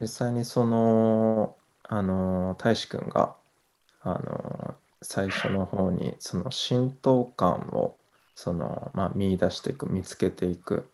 実際にその、あの、大志くんが、あの、最初の方に、その浸透感を、その、まあ、見出していく、見つけていく、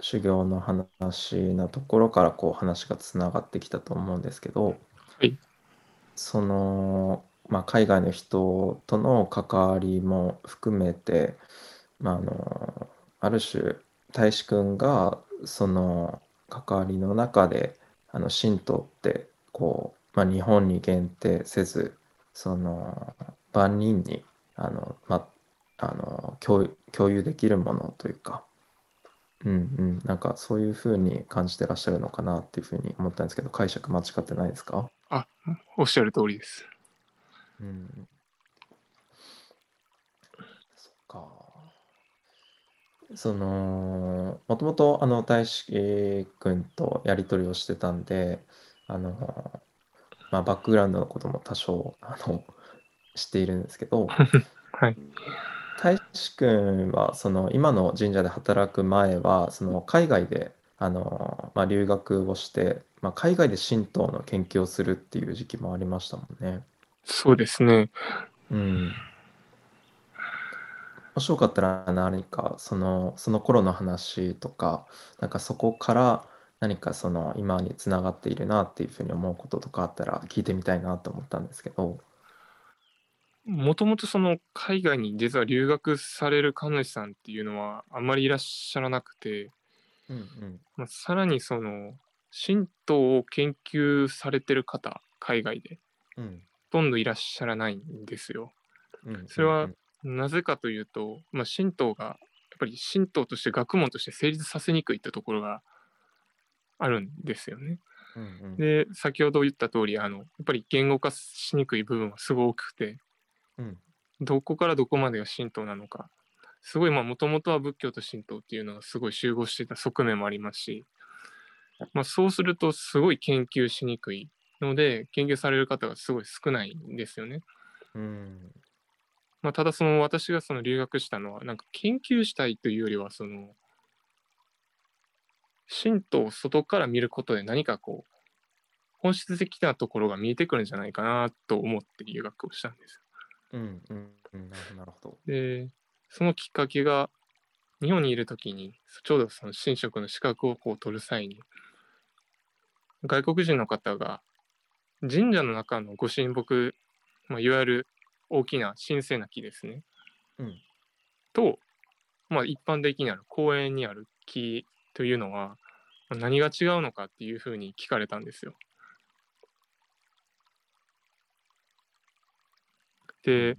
修行の話なところから、こう話がつながってきたと思うんですけど、はい。その、まあ、海外の人との関わりも含めて、まあ、あの、ある種、大志くんが、その関わりの中で、あの、神道って、こう、まあ、日本に限定せず、その、万人に、あの、まあ、あの、共有共有できるものというか、うんうん、なんかそういう風に感じてらっしゃるのかなっていう風に思ったんですけど、解釈間違ってないですか？あ、おっしゃる通りです。うん。そっか。その、もともとあの大志くんとやり取りをしてたんで、あの、まあ、バックグラウンドのことも多少、あの、知っているんですけど、はい。大志くんはその今の神社で働く前は、その海外であの、まあ、留学をして、まあ、海外で神道の研究をするっていう時期もありましたもんね。そうですね。うん。もしよかったら何かそのその頃の話とか、なんかそこから何かその今に繋がっているなっていう風に思うこととかあったら聞いてみたいなと思ったんですけど。もともとその海外に実は留学される神主さんっていうのはあんまりいらっしゃらなくて、うんうん。まあ、さらにその神道を研究されてる方、海外で、うん。ほとんどいらっしゃらないんですよ。うんうんそれはうん。なぜかというと、まあ、神道がやっぱり神道として学問として成立させにくいってところがあるんですよね。うんうん。で、先ほど言った通り、あの、やっぱり言語化しにくい部分はすごい大きくて、うん。どこからどこまでが神道なのか、すごい、まあ、もともとは仏教と神道っていうのがすごい集合していた側面もありますし、まあ、そうするとすごい研究しにくいので、研究される方がすごい少ないんですよね。うん。まあ、ただその私がその留学したのは、なんか研究したいというよりは、その、神道を外から見ることで何かこう、本質的なところが見えてくるんじゃないかなと思って留学をしたんです。うんうんうん。なるほどなるほど。で、そのきっかけが、日本にいるときに、ちょうどその神職の資格をこう取る際に、外国人の方が神社の中のご神木、まあ、いわゆる大きな神聖な木ですね。うん。と、まあ、一般的にある公園にある木というのは、まあ何が違うのかっていうふうに聞かれたんですよ。で、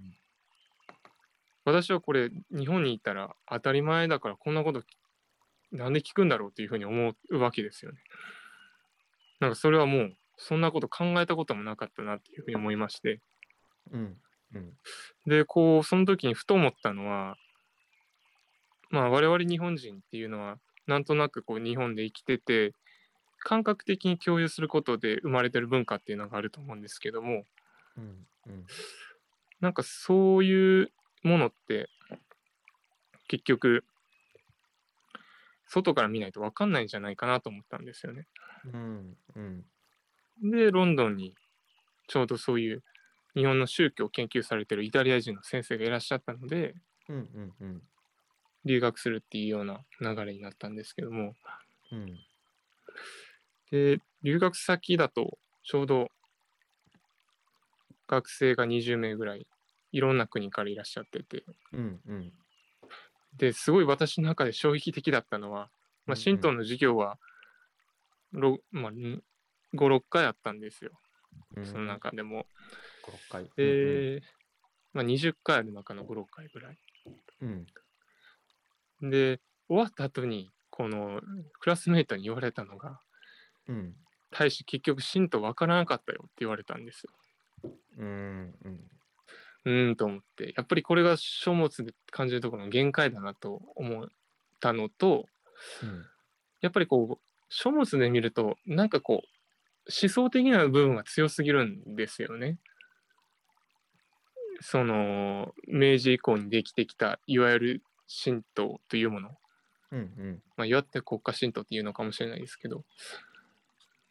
私はこれ日本にいたら当たり前だからこんなことなんで聞くんだろうっていうふうに思うわけですよね。なんかそれはもうそんなこと考えたこともなかったなっていうふうに思いまして。うんうん。で、こう、その時にふと思ったのは、まあ我々日本人っていうのは、なんとなくこう日本で生きてて、感覚的に共有することで生まれてる文化っていうのがあると思うんですけども、うんうん。なんかそういうものって、結局、外から見ないと分かんないんじゃないかなと思ったんですよね。うんうん。で、ロンドンにちょうどそういう日本の宗教を研究されてるイタリア人の先生がいらっしゃったので、うんうんうん。留学するっていうような流れになったんですけども、うん。で、留学先だとちょうど学生が20名ぐらいいろんな国からいらっしゃってて、うんうん。で、すごい私の中で衝撃的だったのは、まあ、うんうん神道の授業は、ろまあ、ん5、6回あったんですよ。うん。その中でも。5、6回。で、まあ、20回ある中の5、6回ぐらい。うんうん。で、終わった後に、このクラスメイトに言われたのが、うん。大使結局神道わからなかったよって言われたんですよ。うんうん。うーんと思って、やっぱりこれが書物で感じるところの限界だなと思ったのと、うん。やっぱりこう、書物で見ると、なんかこう、思想的な部分が強すぎるんですよね。その、明治以降にできてきた、いわゆる神道というもの。うんうん。まあ、いわゆる国家神道っていうのかもしれないですけど、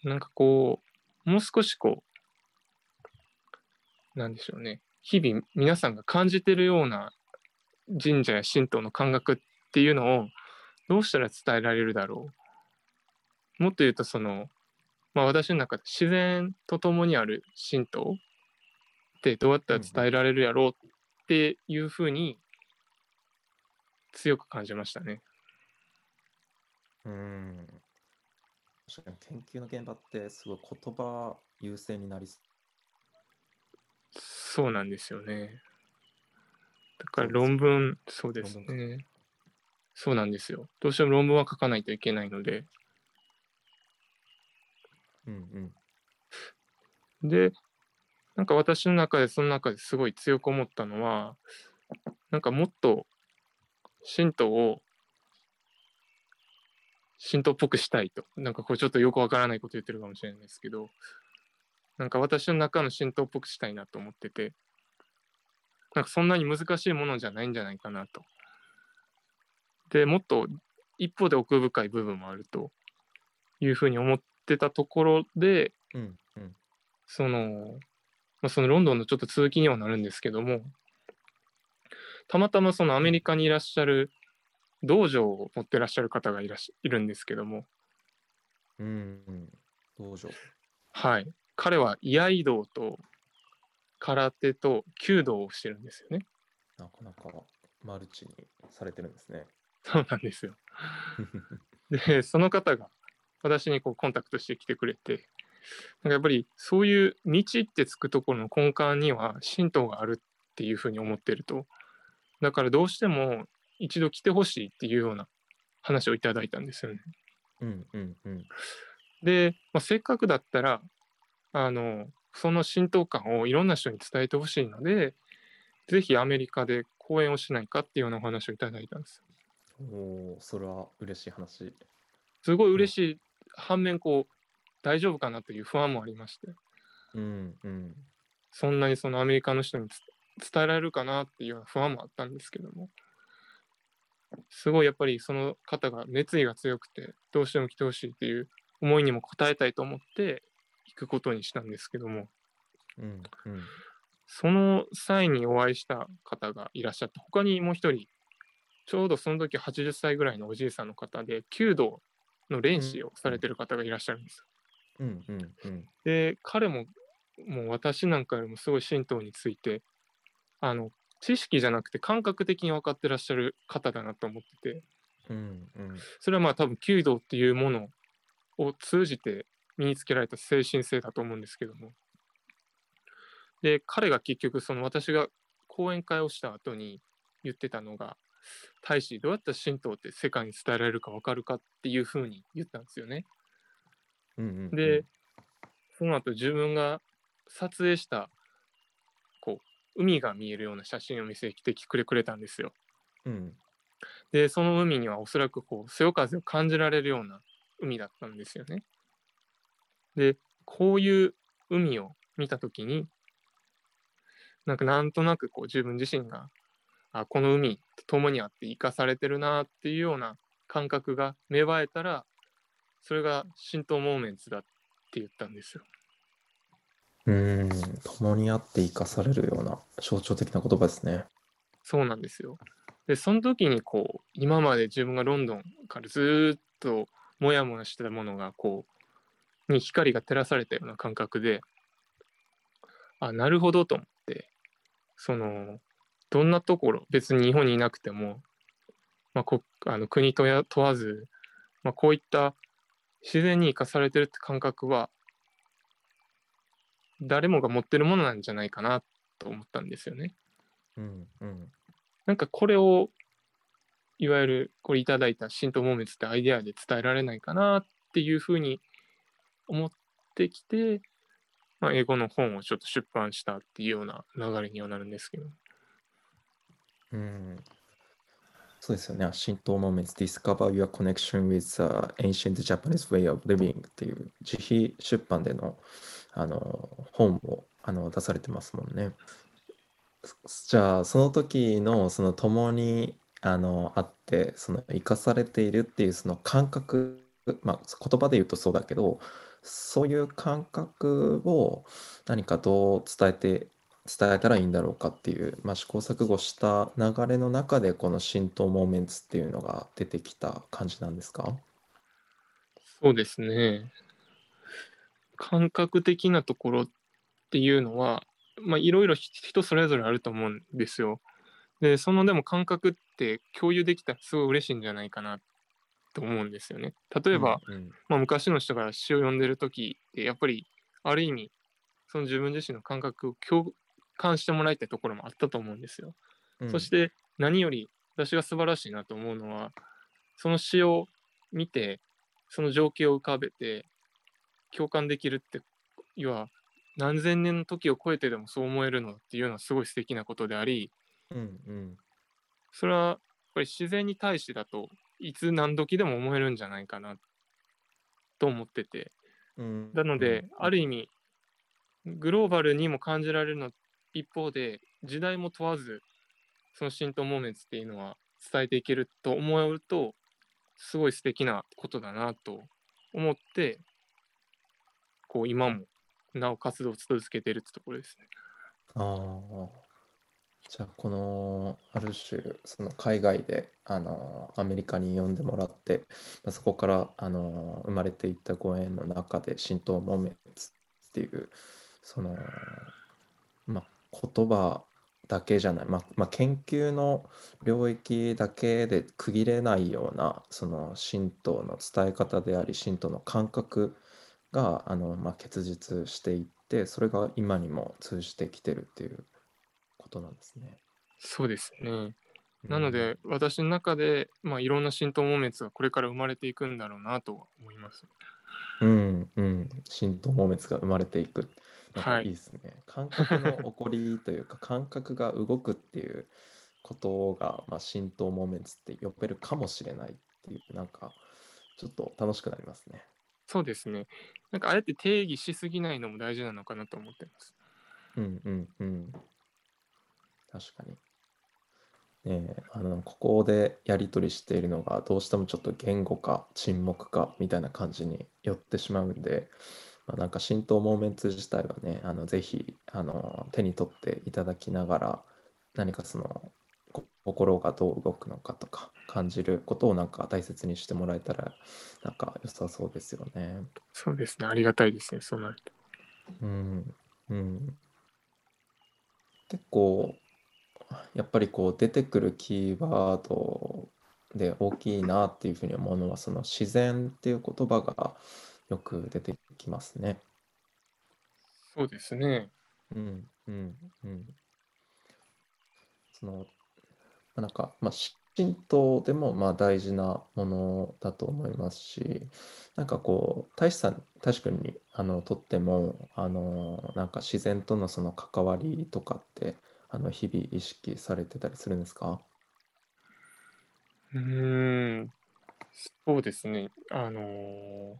なんかこう、もう少しこう、なんでしょうね。日々皆さんが感じてるような神社や神道の感覚っていうのをどうしたら伝えられるだろう。もっと言うとその、まあ私の中で自然と共にある神道ってどうやったら伝えられるやろうっていうふうに強く感じましたね。うん。確かに研究の現場ってすごい言葉優先になりそそうなんですよね。だから論文、そうですね。そうなんですよ。どうしても論文は書かないといけないので。う。うんで、なんか私の中で、その中ですごい強く思ったのは、なんかもっと神道を神道っぽくしたいと。なんかこれちょっとよくわからないこと言ってるかもしれないですけど、なんか私の中の神道っぽくしたいなと思ってて、なんかそんなに難しいものじゃないんじゃないかなと。で、もっと一歩で奥深い部分もあるというふうに思ってたところで、うん。うんうん。その、まあ、そのロンドンのちょっと続きにはなるんですけども、たまたまそのアメリカにいらっしゃる道場を持ってらっしゃる方がいらっしいるんですけども、うんうん。道場。はい。彼は居合道と空手と弓道をしてるんですよね。なかなかマルチにされてるんですね。そうなんですよ。で、その方が私にこうコンタクトしてきてくれて、なんかやっぱりそういう道ってつくところの根幹には神道があるっていうふうに思ってると。だからどうしても一度来てほしいっていうような話をいただいたんですよね。うんうんうん。で、まあ、せっかくだったら、あの、その神道感をいろんな人に伝えてほしいので、ぜひアメリカで講演をしないかっていうようなお話をいただいたんですよ。おお、それは嬉しい話。すごい嬉しい反面こう大丈夫かなという不安もありましてうんうん。そんなにそのアメリカの人につ伝えられるかなっていうような不安もあったんですけどもすごいやっぱりその方が熱意が強くてどうしても来てほしいっていう思いにも応えたいと思って行くことにしたんですけどもうんうん。その際にお会いした方がいらっしゃって他にもう一人ちょうどその時80歳ぐらいのおじいさんの方で弓道の練習をされてる方がいらっしゃるんですようんうんうん。で、彼も、もう私なんかよりもすごい神道について、あの、知識じゃなくて感覚的に分かってらっしゃる方だなと思ってて、うんうん。それはまあ多分、弓道っていうものを通じて身につけられた精神性だと思うんですけども。で、彼が結局、その私が講演会をした後に言ってたのが、大使、どうやったら神道って世界に伝えられるか分かるかっていうふうに言ったんですよね。で、その後自分が撮影した、こう、海が見えるような写真を見せてきてくれたんですよ。うん。で、その海にはおそらくこう、そよ風を感じられるような海だったんですよね。で、こういう海を見たときに、なんかなんとなくこう自分自身が、あ、この海と共にあって生かされてるなっていうような感覚が芽生えたら、それが神道モーメンツだって言ったんですよ。うん。共にあって生かされるような象徴的な言葉ですね。そうなんですよ。で、その時にこう、今まで自分がロンドンからずーっともやもやしてたものがこう、に光が照らされたような感覚で、あ、なるほどと思って、その、どんなところ、別に日本にいなくても、まあ、こあの国とや問わず、まあ、こういった自然に生かされてるって感覚は、誰もが持ってるものなんじゃないかなと思ったんですよね。うんうん。なんかこれを、いわゆるこれいただいた神道門滅ってアイデアで伝えられないかなっていうふうに思ってきて、まあ、英語の本をちょっと出版したっていうような流れにはなるんですけど。うん。そうですよね。神道 moments discover your connection with the ancient Japanese way of living っていう自費出版でのあの本をあの出されてますもんね。じゃあその時のその共にあのあってその生かされているっていうその感覚まあ言葉で言うとそうだけどそういう感覚を何かどう伝えて伝えたらいいんだろうかっていう、まあ、試行錯誤した流れの中でこの浸透モーメンツっていうのが出てきた感じなんですか？そうですね。感覚的なところっていうのは、まあ、いろいろ人それぞれあると思うんですよ。で、そのでも感覚って共有できたらすごい嬉しいんじゃないかなと思うんですよね。例えば、うんうんまあ、昔の人が詩を読んでる時ってやっぱりある意味その自分自身の感覚を共感してもらいたいところもあったと思うんですよ。うん。そして何より私が素晴らしいなと思うのはその詩を見てその情景を浮かべて共感できるって要は何千年の時を超えてでもそう思えるのっていうのはすごい素敵なことでありうんうん。それはやっぱり自然に対してだといつ何時でも思えるんじゃないかなと思ってて。うんなので、うん。ある意味グローバルにも感じられるの一方で時代も問わずその浸透モーメンツっていうのは伝えていけると思うとすごい素敵なことだなと思ってこう今もなお活動を続けてるってところですね。ああじゃあこのある種その海外であのアメリカに呼んでもらってまあそこからあの生まれていったご縁の中で浸透モーメンツっていうそのまあ言葉だけじゃない、まあ、まあ研究の領域だけで区切れないようなその神道の伝え方であり神道の感覚があの、まあ、結実していってそれが今にも通じてきてるっていうことなんですね。そうですね。うんなので私の中で、まあ、いろんな浸透モーメンツがこれから生まれていくんだろうなとは思います。うんうん浸透モーメンツが生まれていくはいいいですね、感覚の起こりというか感覚が動くっていうことが、まあ、浸透モーメンツって呼べるかもしれないっていうなんかちょっと楽しくなりますね。そうですね。なんかあえて定義しすぎないのも大事なのかなと思ってます。うんうんうん。確かに。ねえ、あの、ここでやり取りしているのが、どうしてもちょっと言語か沈黙かみたいな感じに寄ってしまうんで、まあ、なんか浸透モーメンツ自体はね、あの、ぜひ、あの、手に取っていただきながら、何かその、こ心がどう動くのかとか、感じることをなんか大切にしてもらえたら、なんか良さそうですよね。そうですね。ありがたいですね。そうなると。うん、うん。結構、やっぱりこう出てくるキーワードで大きいなっていうふうに思うのは、その自然っていう言葉がよく出てきますね。そうですね。うん、うん、うん。その、まあなんか、まあ、神道でもまあ大事なものだと思いますし、なんかこう、大志さん、大志くんにあのとっても、あの、なんか自然とのその関わりとかって、あの日々意識されてたりするんですか？うーん。そうですね。あのー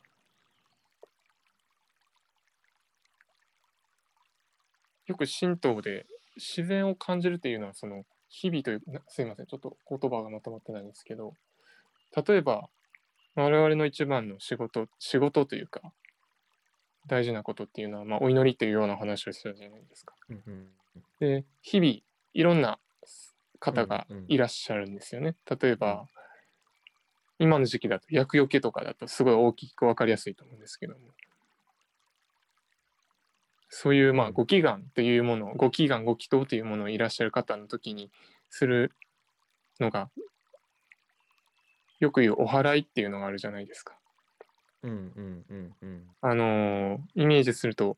よく神道で自然を感じるっていうのは、その日々という、なすいません、ちょっと言葉がまとまってないんですけど、例えば、我々の一番の仕事、仕事というか、大事なことっていうのは、まあ、お祈りというような話をしたじゃないですか。うんうんで、日々、いろんな方がいらっしゃるんですよね。例えば、今の時期だと、厄除けとかだと、すごい大きく分かりやすいと思うんですけども。そういう、まあ、うんご祈願というものを、ご祈願、ご祈祷というものをいらっしゃる方の時にするのが、よく言うお祓いっていうのがあるじゃないですか。うんうんうんうん。あのーイメージすると、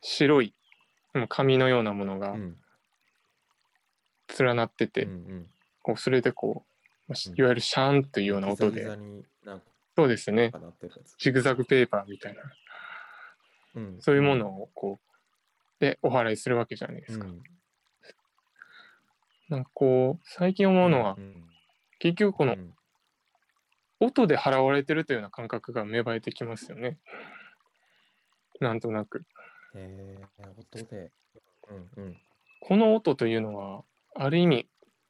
白い、紙のようなものがうん。連なってて、うんうん。こうそれでこう、いわゆるシャーンというような音で。ギザギザ、になんそうですね。ジグザグペーパーみたいな、うん。そういうものをこう、で、お祓いするわけじゃないですか。うんなんかこう、最近思うのは、うん結局このうん音で払われてるというような感覚が芽生えてきますよね。なんとなく。えー、音で。うんうん。この音というのは、ある意味、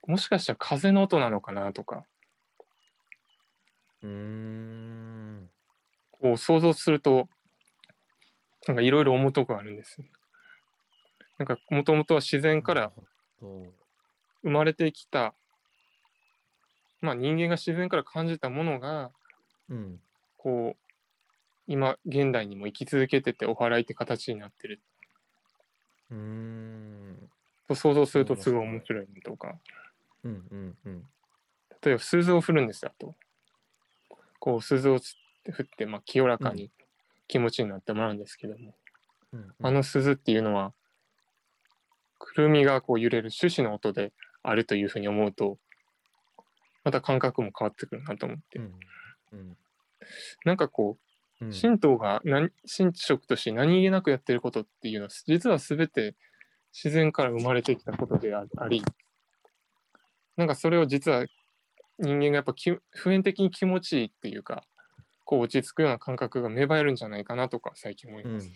もしかしたら風の音なのかなとか、うーん。こう想像すると、なんかいろいろ思うとこあるんです。なんかもともとは自然から生まれてきた、まあ人間が自然から感じたものが、うん。こう、今現代にも生き続けててお祓いって形になってるうーん。と想像するとすごい面白いのとか、うんうんうん。例えば鈴を振るんですよ、あと。こう鈴をつって振って、まあ、清らかに気持ちになってもらうんですけども、うんうんあの鈴っていうのは、くるみがこう揺れる種子の音であるというふうに思うと、また感覚も変わってくるなと思って、うんうんなんかこう、うん。神道が何神職として何気なくやってることっていうのは、実は全て自然から生まれてきたことでああり、なんかそれを実は人間がやっぱき普遍的に気持ちいいっていうか、こう落ち着くような感覚が芽生えるんじゃないかなとか最近思いうん。ます。